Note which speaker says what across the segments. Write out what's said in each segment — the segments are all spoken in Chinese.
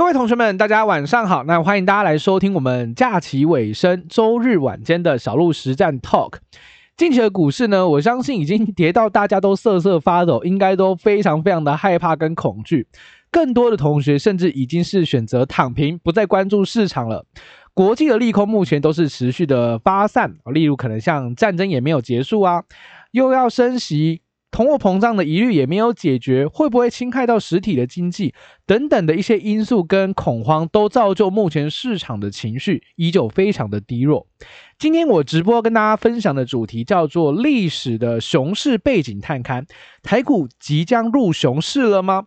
Speaker 1: 各位同学们，大家晚上好。那欢迎大家来收听我们假期尾声周日晚间的小路实战 Talk。近期的股市呢，我相信已经跌到大家都瑟瑟发抖，应该都非常非常的害怕跟恐惧。更多的同学甚至已经是选择躺平，不再关注市场了。国际的利空目前都是持续的发散，例如可能像战争也没有结束啊，又要升息。通货膨胀的疑虑也没有解决，会不会侵害到实体的经济等等的一些因素跟恐慌，都造就目前市场的情绪依旧非常的低落。今天我直播跟大家分享的主题叫做历史的熊市背景探勘，台股即将入熊市了吗？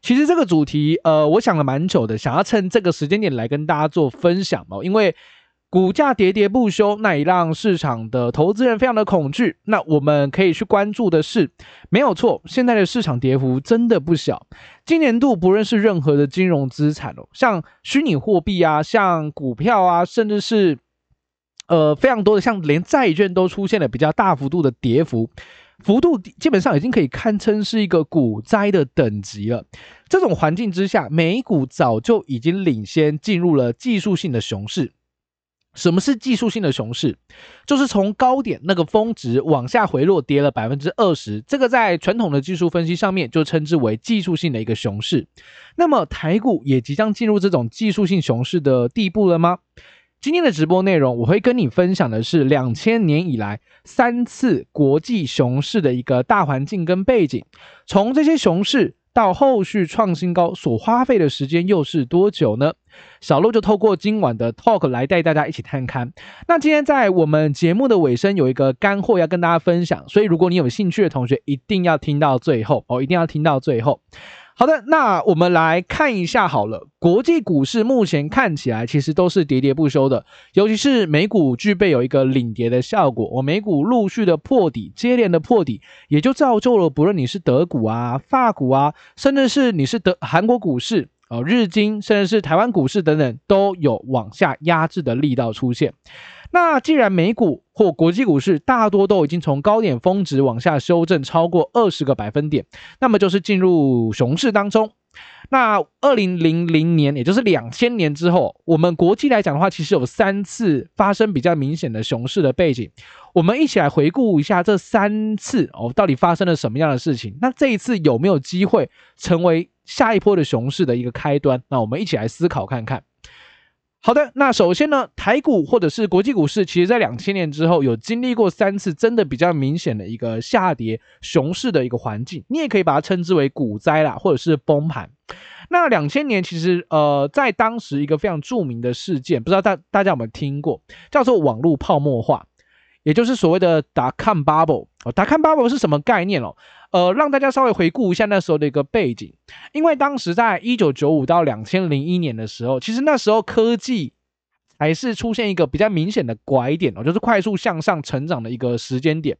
Speaker 1: 其实这个主题，呃，我想了蛮久的，想要趁这个时间点来跟大家做分享哦，因为。股价跌跌不休，那也让市场的投资人非常的恐惧。那我们可以去关注的是，没有错，现在的市场跌幅真的不小。今年度不论是任何的金融资产哦，像虚拟货币啊，像股票啊，甚至是呃非常多的，像连债券都出现了比较大幅度的跌幅，幅度基本上已经可以堪称是一个股灾的等级了。这种环境之下，美股早就已经领先进入了技术性的熊市。什么是技术性的熊市？就是从高点那个峰值往下回落，跌了百分之二十，这个在传统的技术分析上面就称之为技术性的一个熊市。那么台股也即将进入这种技术性熊市的地步了吗？今天的直播内容，我会跟你分享的是两千年以来三次国际熊市的一个大环境跟背景，从这些熊市。到后续创新高所花费的时间又是多久呢？小路就透过今晚的 talk 来带大家一起探看。那今天在我们节目的尾声有一个干货要跟大家分享，所以如果你有兴趣的同学，一定要听到最后哦，一定要听到最后。好的，那我们来看一下好了。国际股市目前看起来其实都是喋喋不休的，尤其是美股具备有一个领跌的效果。我美股陆续的破底，接连的破底，也就造就了不论你是德股啊、法股啊，甚至是你是德韩国股市哦、日经，甚至是台湾股市等等，都有往下压制的力道出现。那既然美股或国际股市大多都已经从高点峰值往下修正超过二十个百分点，那么就是进入熊市当中。那二零零零年，也就是两千年之后，我们国际来讲的话，其实有三次发生比较明显的熊市的背景。我们一起来回顾一下这三次哦，到底发生了什么样的事情？那这一次有没有机会成为下一波的熊市的一个开端？那我们一起来思考看看。好的，那首先呢，台股或者是国际股市，其实在两千年之后有经历过三次真的比较明显的一个下跌熊市的一个环境，你也可以把它称之为股灾啦，或者是崩盘。那两千年其实呃，在当时一个非常著名的事件，不知道大大家有没有听过，叫做网络泡沫化，也就是所谓的 dot com bubble。哦，dot com bubble 是什么概念哦？呃，让大家稍微回顾一下那时候的一个背景，因为当时在一九九五到两千零一年的时候，其实那时候科技还是出现一个比较明显的拐点哦，就是快速向上成长的一个时间点。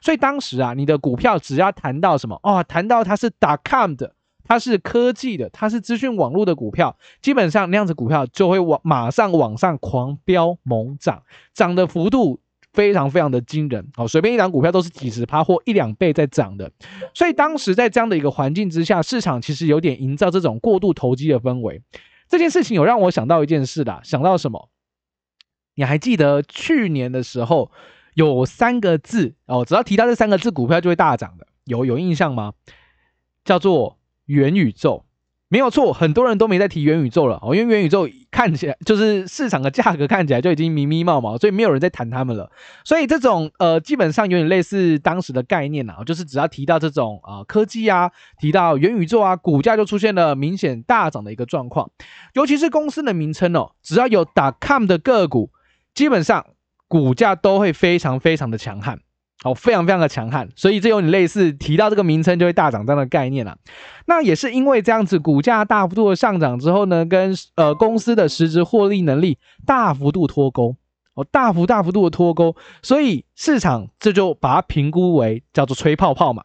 Speaker 1: 所以当时啊，你的股票只要谈到什么哦，谈到它是 dot com 的，它是科技的，它是资讯网络的股票，基本上那样子股票就会往马上往上狂飙猛涨，涨的幅度。非常非常的惊人哦，随便一档股票都是几十趴或一两倍在涨的，所以当时在这样的一个环境之下，市场其实有点营造这种过度投机的氛围。这件事情有让我想到一件事啦，想到什么？你还记得去年的时候有三个字哦，只要提到这三个字，股票就会大涨的，有有印象吗？叫做元宇宙。没有错，很多人都没在提元宇宙了哦，因为元宇宙看起来就是市场的价格看起来就已经迷迷茫茫，所以没有人在谈他们了。所以这种呃，基本上有点类似当时的概念啊，就是只要提到这种啊、科技啊，提到元宇宙啊，股价就出现了明显大涨的一个状况。尤其是公司的名称哦，只要有打 .com 的个股，基本上股价都会非常非常的强悍。哦，非常非常的强悍，所以这有你类似提到这个名称就会大涨这样的概念了。那也是因为这样子，股价大幅度的上涨之后呢，跟呃公司的实质获利能力大幅度脱钩，哦，大幅大幅度的脱钩，所以市场这就把它评估为叫做吹泡泡嘛。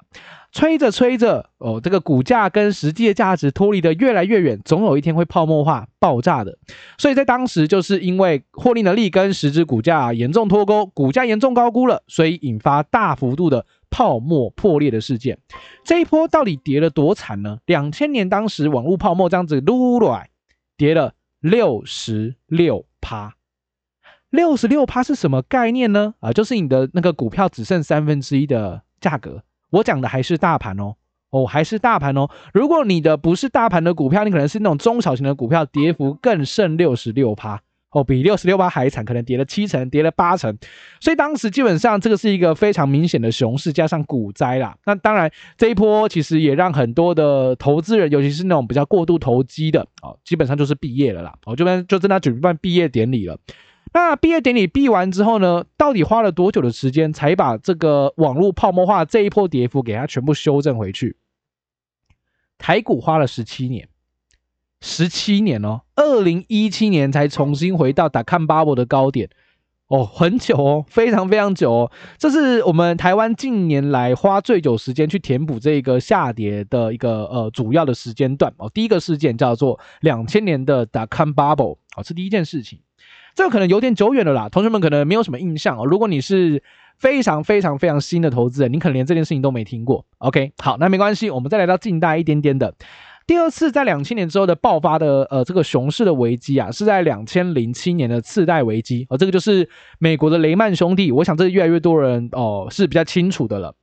Speaker 1: 吹着吹着，哦，这个股价跟实际的价值脱离得越来越远，总有一天会泡沫化爆炸的。所以在当时，就是因为获利能力跟实质股价严重脱钩，股价严重高估了，所以引发大幅度的泡沫破裂的事件。这一波到底跌了多惨呢？两千年当时网络泡沫这样子撸来，跌了六十六趴。六十六趴是什么概念呢？啊，就是你的那个股票只剩三分之一的价格。我讲的还是大盘哦，哦，还是大盘哦。如果你的不是大盘的股票，你可能是那种中小型的股票，跌幅更胜六十六趴。哦，比六十六趴还惨，可能跌了七成，跌了八成，所以当时基本上这个是一个非常明显的熊市加上股灾啦。那当然这一波其实也让很多的投资人，尤其是那种比较过度投机的，哦，基本上就是毕业了啦。哦，这边就正在举办毕业典礼了。那毕业典礼毕完之后呢，到底花了多久的时间才把这个网络泡沫化这一波跌幅给它全部修正回去？台股花了十七年。十七年哦，二零一七年才重新回到 dot-com bubble 的高点哦，很久哦，非常非常久哦。这是我们台湾近年来花最久时间去填补这个下跌的一个呃主要的时间段哦。第一个事件叫做两千年的 dot-com bubble 哦，是第一件事情。这个可能有点久远了啦，同学们可能没有什么印象哦。如果你是非常非常非常新的投资人，你可能连这件事情都没听过。OK，好，那没关系，我们再来到近代一点点的。第二次在两千年之后的爆发的呃这个熊市的危机啊，是在两千零七年的次贷危机，而、哦、这个就是美国的雷曼兄弟。我想这越来越多人哦是比较清楚的了。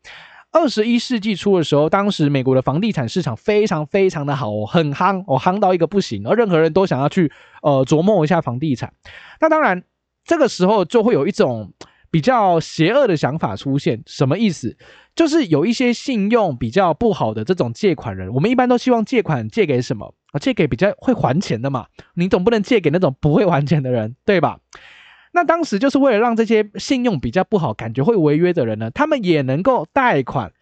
Speaker 1: 二十一世纪初的时候，当时美国的房地产市场非常非常的好，很夯哦，夯到一个不行，而任何人都想要去呃琢磨一下房地产。那当然这个时候就会有一种比较邪恶的想法出现，什么意思？就是有一些信用比较不好的这种借款人，我们一般都希望借款借给什么啊？借给比较会还钱的嘛。你总不能借给那种不会还钱的人，对吧？那当时就是为了让这些信用比较不好、感觉会违约的人呢，他们也能够贷款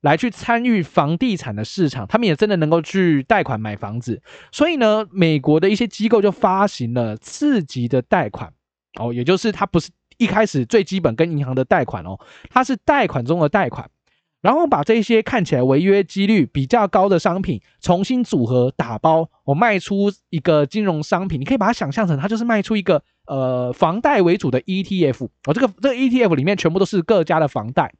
Speaker 1: 来去参与房地产的市场，他们也真的能够去贷款买房子。所以呢，美国的一些机构就发行了次级的贷款哦，也就是它不是一开始最基本跟银行的贷款哦，它是贷款中的贷款。然后把这些看起来违约几率比较高的商品重新组合打包，我卖出一个金融商品，你可以把它想象成它就是卖出一个呃房贷为主的 ETF，哦，这个这个 ETF 里面全部都是各家的房贷，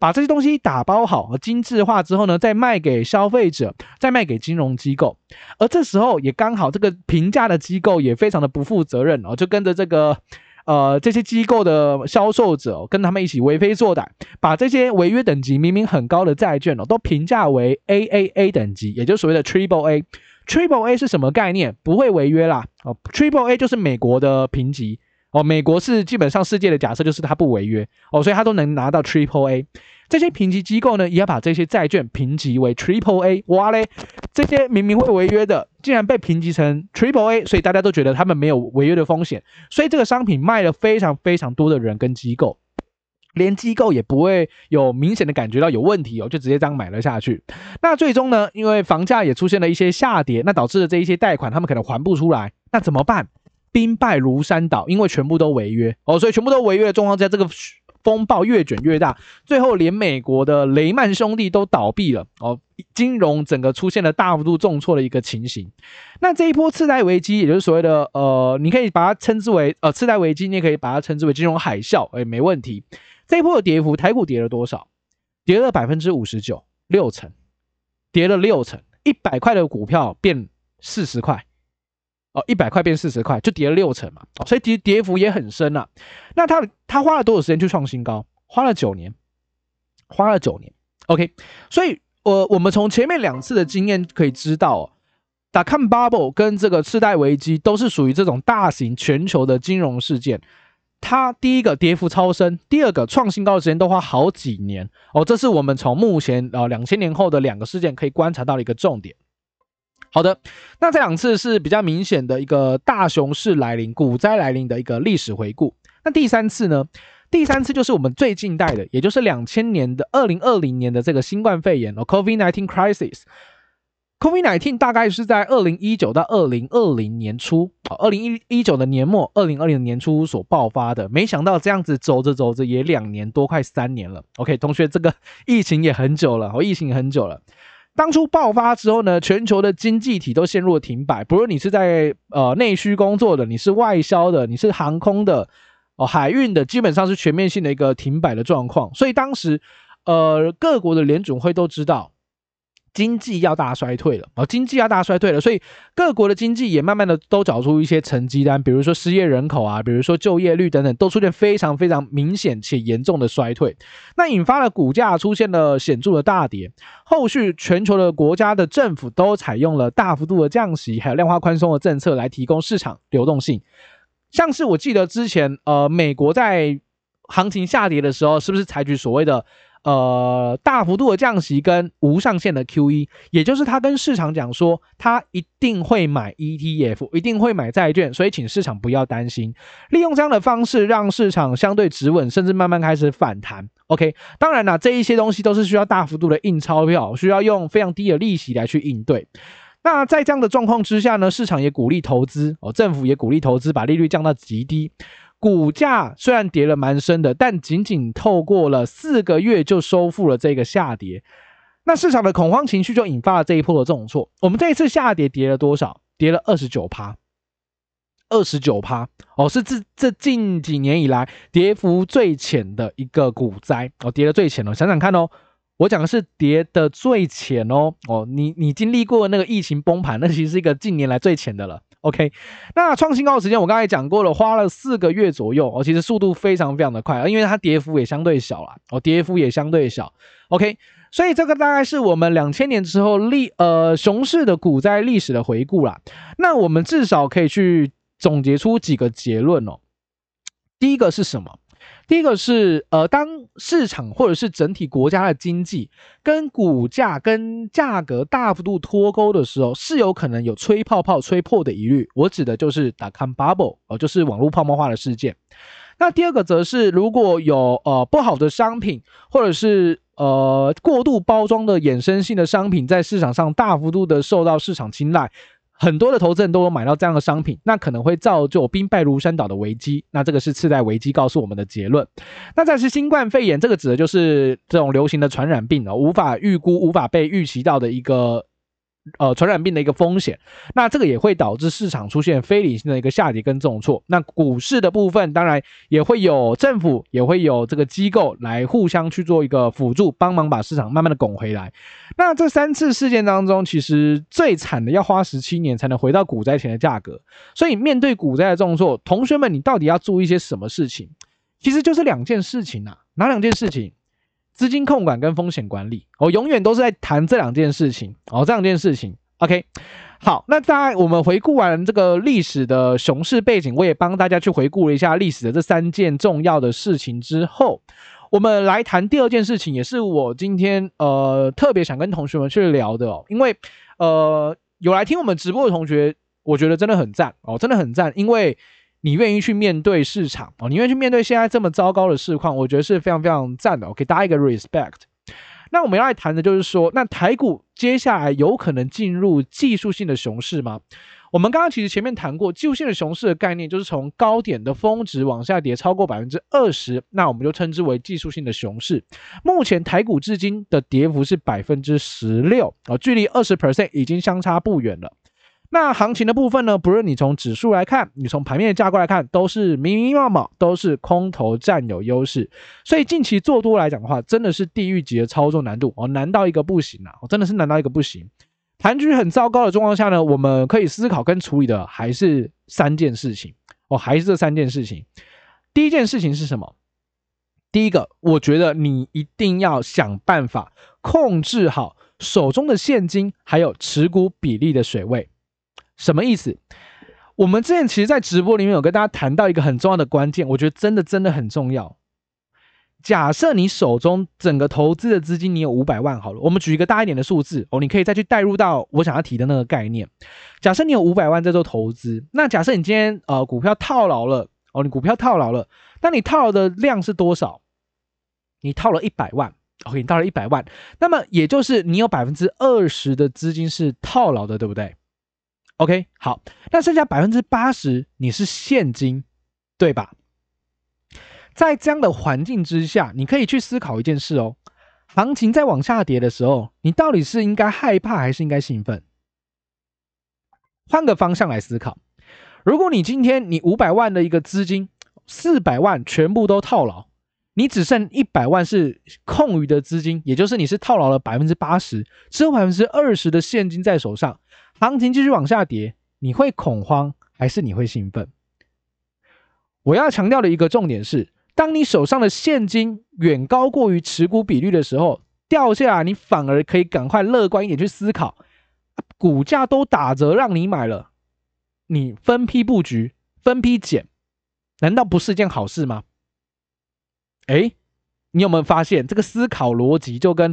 Speaker 1: 把这些东西打包好和精致化之后呢，再卖给消费者，再卖给金融机构，而这时候也刚好这个评价的机构也非常的不负责任哦，就跟着这个。呃，这些机构的销售者跟他们一起为非作歹，把这些违约等级明明很高的债券哦，都评价为 AAA 等级，也就是所谓的 Triple A。Triple A 是什么概念？不会违约啦。哦，Triple A 就是美国的评级哦，美国是基本上世界的假设就是它不违约哦，所以它都能拿到 Triple A。这些评级机构呢，也要把这些债券评级为 Triple A。哇嘞，这些明明会违约的，竟然被评级成 Triple A，所以大家都觉得他们没有违约的风险，所以这个商品卖了非常非常多的人跟机构，连机构也不会有明显的感觉到有问题哦，就直接这样买了下去。那最终呢，因为房价也出现了一些下跌，那导致了这一些贷款他们可能还不出来，那怎么办？兵败如山倒，因为全部都违约哦，所以全部都违约的状况下，这个。风暴越卷越大，最后连美国的雷曼兄弟都倒闭了哦，金融整个出现了大幅度重挫的一个情形。那这一波次贷危机，也就是所谓的呃，你可以把它称之为呃次贷危机，你也可以把它称之为金融海啸，哎，没问题。这一波的跌幅，台股跌了多少？跌了百分之五十九，六成，跌了六成，一百块的股票变四十块。哦，一百块变四十块，就跌了六成嘛，所以跌跌幅也很深啊。那他他花了多少时间去创新高？花了九年，花了九年。OK，所以呃，我们从前面两次的经验可以知道哦，dot-com bubble 跟这个次贷危机都是属于这种大型全球的金融事件。它第一个跌幅超深，第二个创新高的时间都花好几年哦。这是我们从目前呃两千年后的两个事件可以观察到的一个重点。好的，那这两次是比较明显的一个大熊市来临、股灾来临的一个历史回顾。那第三次呢？第三次就是我们最近代的，也就是两千年的二零二零年的这个新冠肺炎哦，COVID-19 crisis。COVID-19 大概是在二零一九到二零二零年初，二零一一九的年末，二零二零年初所爆发的。没想到这样子走着走着也两年多，快三年了。OK，同学，这个疫情也很久了，哦，疫情也很久了。当初爆发之后呢，全球的经济体都陷入了停摆。不论你是在呃内需工作的，你是外销的，你是航空的，哦海运的，基本上是全面性的一个停摆的状况。所以当时，呃各国的联准会都知道，经济要大衰退了哦，经济要大衰退了，所以各国的经济也慢慢的都找出一些成绩单，比如说失业人口啊，比如说就业率等等，都出现非常非常明显且严重的衰退，那引发了股价出现了显著的大跌。后续全球的国家的政府都采用了大幅度的降息，还有量化宽松的政策来提供市场流动性。像是我记得之前呃，美国在行情下跌的时候，是不是采取所谓的？呃，大幅度的降息跟无上限的 QE，也就是他跟市场讲说，他一定会买 ETF，一定会买债券，所以请市场不要担心，利用这样的方式让市场相对止稳，甚至慢慢开始反弹。OK，当然啦，这一些东西都是需要大幅度的印钞票，需要用非常低的利息来去应对。那在这样的状况之下呢，市场也鼓励投资哦，政府也鼓励投资，把利率降到极低。股价虽然跌了蛮深的，但仅仅透过了四个月就收复了这个下跌。那市场的恐慌情绪就引发了这一波的重挫。我们这一次下跌跌了多少？跌了二十九趴，二十九趴哦，是这这近几年以来跌幅最浅的一个股灾哦，跌得最浅了。想想看哦，我讲的是跌得最浅哦哦，你你经历过那个疫情崩盘，那其实是一个近年来最浅的了。OK，那创新高的时间我刚才讲过了，花了四个月左右哦，其实速度非常非常的快，因为它跌幅也相对小啦，哦，跌幅也相对小。OK，所以这个大概是我们两千年之后历呃熊市的股灾历史的回顾啦。那我们至少可以去总结出几个结论哦。第一个是什么？第一个是，呃，当市场或者是整体国家的经济跟股价跟价格大幅度脱钩的时候，是有可能有吹泡泡吹破的疑虑。我指的就是 dot-com bubble，哦，就是网络泡沫化的事件。那第二个则是，如果有呃不好的商品，或者是呃过度包装的衍生性的商品在市场上大幅度的受到市场青睐。很多的投资人都有买到这样的商品，那可能会造就兵败如山倒的危机。那这个是次贷危机告诉我们的结论。那再是新冠肺炎，这个指的就是这种流行的传染病啊，无法预估、无法被预期到的一个。呃，传染病的一个风险，那这个也会导致市场出现非理性的一个下跌跟重挫。那股市的部分，当然也会有政府，也会有这个机构来互相去做一个辅助，帮忙把市场慢慢的拱回来。那这三次事件当中，其实最惨的要花十七年才能回到股灾前的价格。所以面对股灾的重挫，同学们，你到底要注意一些什么事情？其实就是两件事情啊，哪两件事情？资金控管跟风险管理，我永远都是在谈这两件事情哦，这两件事情。OK，好，那在我们回顾完这个历史的熊市背景，我也帮大家去回顾了一下历史的这三件重要的事情之后，我们来谈第二件事情，也是我今天呃特别想跟同学们去聊的哦，因为呃有来听我们直播的同学，我觉得真的很赞哦，真的很赞，因为。你愿意去面对市场哦，你愿意去面对现在这么糟糕的市况，我觉得是非常非常赞的。给大家一个 respect。那我们要来谈的就是说，那台股接下来有可能进入技术性的熊市吗？我们刚刚其实前面谈过技术性的熊市的概念，就是从高点的峰值往下跌超过百分之二十，那我们就称之为技术性的熊市。目前台股至今的跌幅是百分之十六啊，距离二十 percent 已经相差不远了。那行情的部分呢？不论你从指数来看，你从盘面的架构来看，都是明明白白，都是空头占有优势。所以近期做多来讲的话，真的是地狱级的操作难度哦，难到一个不行啊！真的是难到一个不行。盘局很糟糕的状况下呢，我们可以思考跟处理的还是三件事情哦，还是这三件事情。第一件事情是什么？第一个，我觉得你一定要想办法控制好手中的现金还有持股比例的水位。什么意思？我们之前其实，在直播里面有跟大家谈到一个很重要的关键，我觉得真的真的很重要。假设你手中整个投资的资金，你有五百万好了，我们举一个大一点的数字哦，你可以再去带入到我想要提的那个概念。假设你有五百万在做投资，那假设你今天呃股票套牢了哦，你股票套牢了，那你套牢的量是多少？你套了一百万，OK，你套了一百万，那么也就是你有百分之二十的资金是套牢的，对不对？OK，好，那剩下百分之八十你是现金，对吧？在这样的环境之下，你可以去思考一件事哦。行情在往下跌的时候，你到底是应该害怕还是应该兴奋？换个方向来思考，如果你今天你五百万的一个资金，四百万全部都套牢，你只剩一百万是空余的资金，也就是你是套牢了百分之八十，只有百分之二十的现金在手上，行情继续往下跌，你会恐慌还是你会兴奋？我要强调的一个重点是，当你手上的现金远高过于持股比率的时候，掉下来你反而可以赶快乐观一点去思考，股价都打折让你买了，你分批布局、分批减，难道不是一件好事吗？哎，你有没有发现这个思考逻辑就跟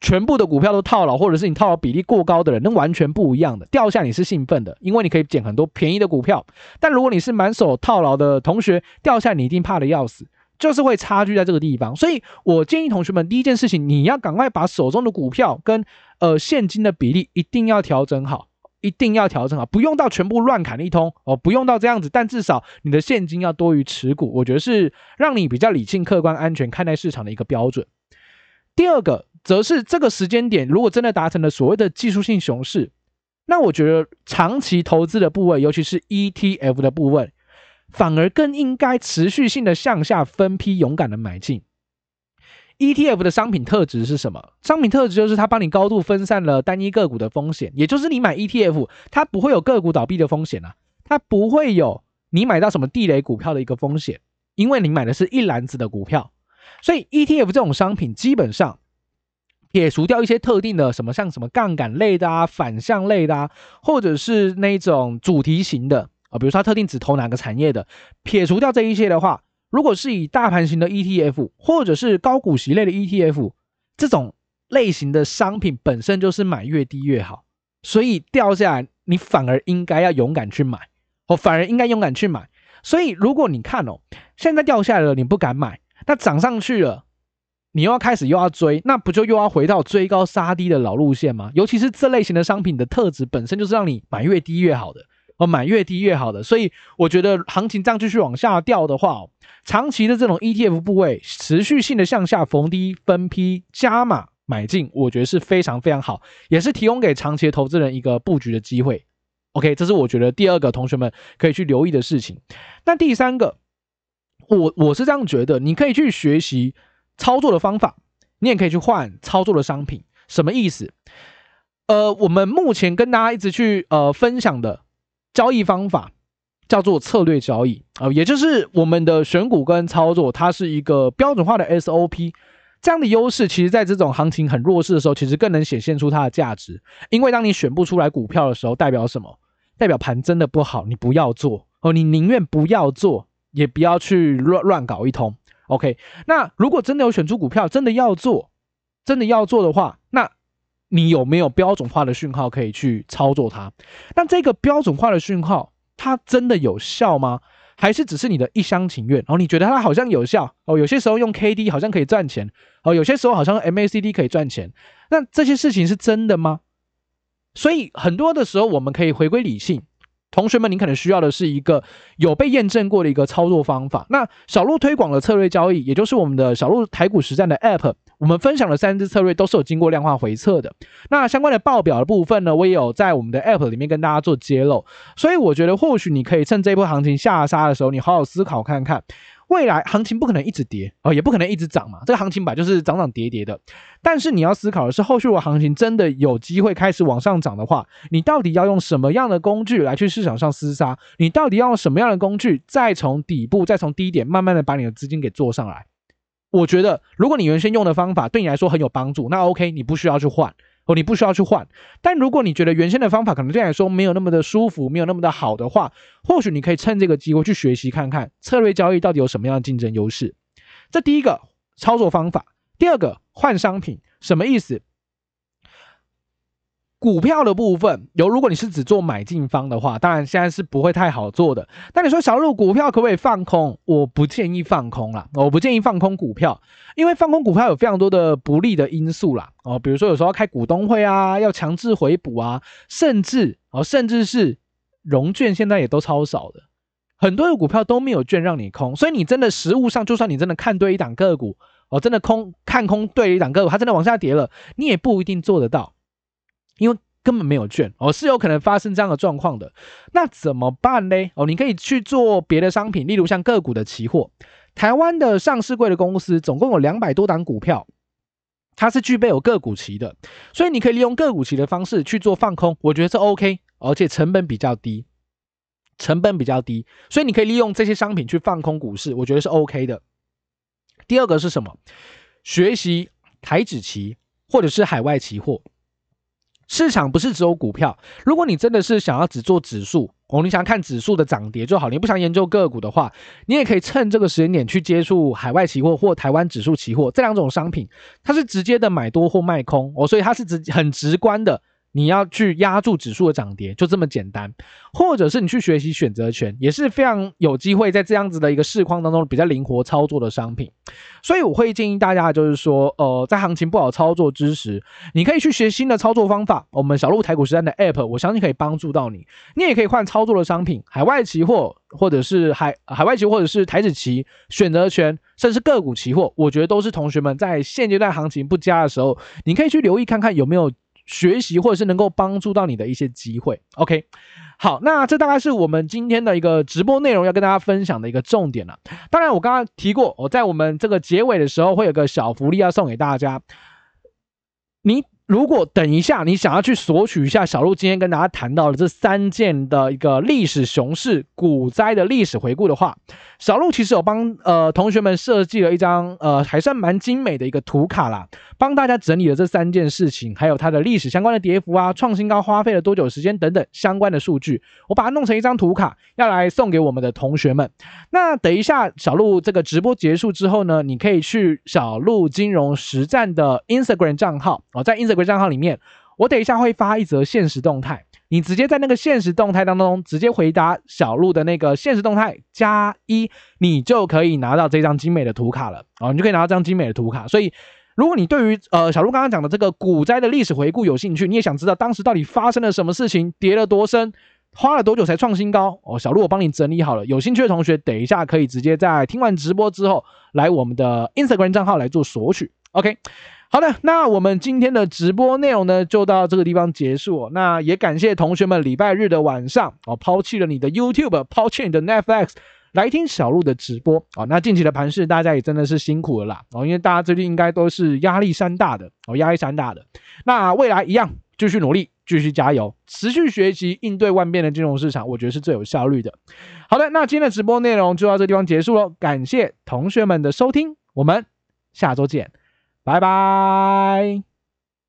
Speaker 1: 全部的股票都套牢，或者是你套牢比例过高的人，那完全不一样的。掉下你是兴奋的，因为你可以捡很多便宜的股票。但如果你是满手套牢的同学，掉下你一定怕得要死，就是会差距在这个地方。所以我建议同学们，第一件事情，你要赶快把手中的股票跟呃现金的比例一定要调整好。一定要调整好，不用到全部乱砍一通哦，不用到这样子，但至少你的现金要多于持股，我觉得是让你比较理性、客观、安全看待市场的一个标准。第二个，则是这个时间点，如果真的达成了所谓的技术性熊市，那我觉得长期投资的部位，尤其是 ETF 的部分，反而更应该持续性的向下分批勇敢的买进。ETF 的商品特质是什么？商品特质就是它帮你高度分散了单一个股的风险，也就是你买 ETF，它不会有个股倒闭的风险啊，它不会有你买到什么地雷股票的一个风险，因为你买的是一篮子的股票，所以 ETF 这种商品基本上撇除掉一些特定的什么像什么杠杆类的啊、反向类的啊，或者是那种主题型的啊，比如说它特定只投哪个产业的，撇除掉这一些的话。如果是以大盘型的 ETF，或者是高股息类的 ETF，这种类型的商品本身就是买越低越好，所以掉下来你反而应该要勇敢去买，哦，反而应该勇敢去买。所以如果你看哦，现在掉下来了你不敢买，那涨上去了，你又要开始又要追，那不就又要回到追高杀低的老路线吗？尤其是这类型的商品的特质本身就是让你买越低越好的。哦，买越低越好的，所以我觉得行情这样继续往下掉的话，长期的这种 ETF 部位持续性的向下逢低分批加码买进，我觉得是非常非常好，也是提供给长期的投资人一个布局的机会。OK，这是我觉得第二个同学们可以去留意的事情。那第三个，我我是这样觉得，你可以去学习操作的方法，你也可以去换操作的商品。什么意思？呃，我们目前跟大家一直去呃分享的。交易方法叫做策略交易啊，也就是我们的选股跟操作，它是一个标准化的 SOP。这样的优势，其实在这种行情很弱势的时候，其实更能显现出它的价值。因为当你选不出来股票的时候，代表什么？代表盘真的不好，你不要做哦，你宁愿不要做，也不要去乱乱搞一通。OK，那如果真的有选出股票，真的要做，真的要做的话，那。你有没有标准化的讯号可以去操作它？那这个标准化的讯号，它真的有效吗？还是只是你的一厢情愿？哦，你觉得它好像有效哦，有些时候用 KD 好像可以赚钱哦，有些时候好像 MACD 可以赚钱。那这些事情是真的吗？所以很多的时候，我们可以回归理性。同学们，你可能需要的是一个有被验证过的一个操作方法。那小鹿推广的策略交易，也就是我们的小鹿台股实战的 App，我们分享的三支策略都是有经过量化回测的。那相关的报表的部分呢，我也有在我们的 App 里面跟大家做揭露。所以我觉得，或许你可以趁这波行情下杀的时候，你好好思考看看。未来行情不可能一直跌哦，也不可能一直涨嘛。这个行情本来就是涨涨跌跌的。但是你要思考的是，后续的行情真的有机会开始往上涨的话，你到底要用什么样的工具来去市场上厮杀？你到底要用什么样的工具，再从底部，再从低点，慢慢的把你的资金给做上来？我觉得，如果你原先用的方法对你来说很有帮助，那 OK，你不需要去换。哦，你不需要去换，但如果你觉得原先的方法可能对你来说没有那么的舒服，没有那么的好的话，或许你可以趁这个机会去学习看看策略交易到底有什么样的竞争优势。这第一个操作方法，第二个换商品，什么意思？股票的部分，有如果你是只做买进方的话，当然现在是不会太好做的。但你说小鹿股票可不可以放空？我不建议放空啦，我不建议放空股票，因为放空股票有非常多的不利的因素啦。哦，比如说有时候要开股东会啊，要强制回补啊，甚至哦，甚至是融券现在也都超少的，很多的股票都没有券让你空，所以你真的实物上，就算你真的看对一档个股，哦，真的空看空对一档个股，它真的往下跌了，你也不一定做得到。因为根本没有券哦，是有可能发生这样的状况的。那怎么办呢？哦，你可以去做别的商品，例如像个股的期货。台湾的上市柜的公司总共有两百多档股票，它是具备有个股期的，所以你可以利用个股期的方式去做放空，我觉得是 OK，而且成本比较低，成本比较低，所以你可以利用这些商品去放空股市，我觉得是 OK 的。第二个是什么？学习台指期或者是海外期货。市场不是只有股票，如果你真的是想要只做指数哦，你想看指数的涨跌就好，你不想研究个股的话，你也可以趁这个时间点去接触海外期货或台湾指数期货这两种商品，它是直接的买多或卖空哦，所以它是直很直观的。你要去压住指数的涨跌，就这么简单，或者是你去学习选择权，也是非常有机会在这样子的一个市况当中比较灵活操作的商品。所以我会建议大家，就是说，呃，在行情不好操作之时，你可以去学新的操作方法。我们小鹿台股实战的 App，我相信可以帮助到你。你也可以换操作的商品，海外期货，或者是海海外期，或者是台指期、选择权，甚至个股期货，我觉得都是同学们在现阶段行情不佳的时候，你可以去留意看看有没有。学习或者是能够帮助到你的一些机会，OK，好，那这大概是我们今天的一个直播内容要跟大家分享的一个重点了。当然，我刚刚提过，我在我们这个结尾的时候会有个小福利要送给大家，你。如果等一下你想要去索取一下小鹿今天跟大家谈到的这三件的一个历史熊市股灾的历史回顾的话，小鹿其实有帮呃同学们设计了一张呃还算蛮精美的一个图卡啦，帮大家整理了这三件事情，还有它的历史相关的跌幅啊、创新高花费了多久时间等等相关的数据，我把它弄成一张图卡，要来送给我们的同学们。那等一下小鹿这个直播结束之后呢，你可以去小鹿金融实战的 Instagram 账号哦，在 Instagram。账号里面，我等一下会发一则现实动态，你直接在那个现实动态当中直接回答小鹿的那个现实动态加一，你就可以拿到这张精美的图卡了啊！你就可以拿到这张精美的图卡。所以，如果你对于呃小鹿刚刚讲的这个股灾的历史回顾有兴趣，你也想知道当时到底发生了什么事情，跌了多深，花了多久才创新高哦，小鹿我帮你整理好了。有兴趣的同学，等一下可以直接在听完直播之后来我们的 Instagram 账号来做索取。OK。好的，那我们今天的直播内容呢，就到这个地方结束哦。那也感谢同学们礼拜日的晚上哦，抛弃了你的 YouTube，抛弃你的 Netflix，来听小鹿的直播哦。那近期的盘势，大家也真的是辛苦了啦哦，因为大家最近应该都是压力山大的哦，压力山大的。那未来一样，继续努力，继续加油，持续学习，应对万变的金融市场，我觉得是最有效率的。好的，那今天的直播内容就到这地方结束喽，感谢同学们的收听，我们下周见。拜拜。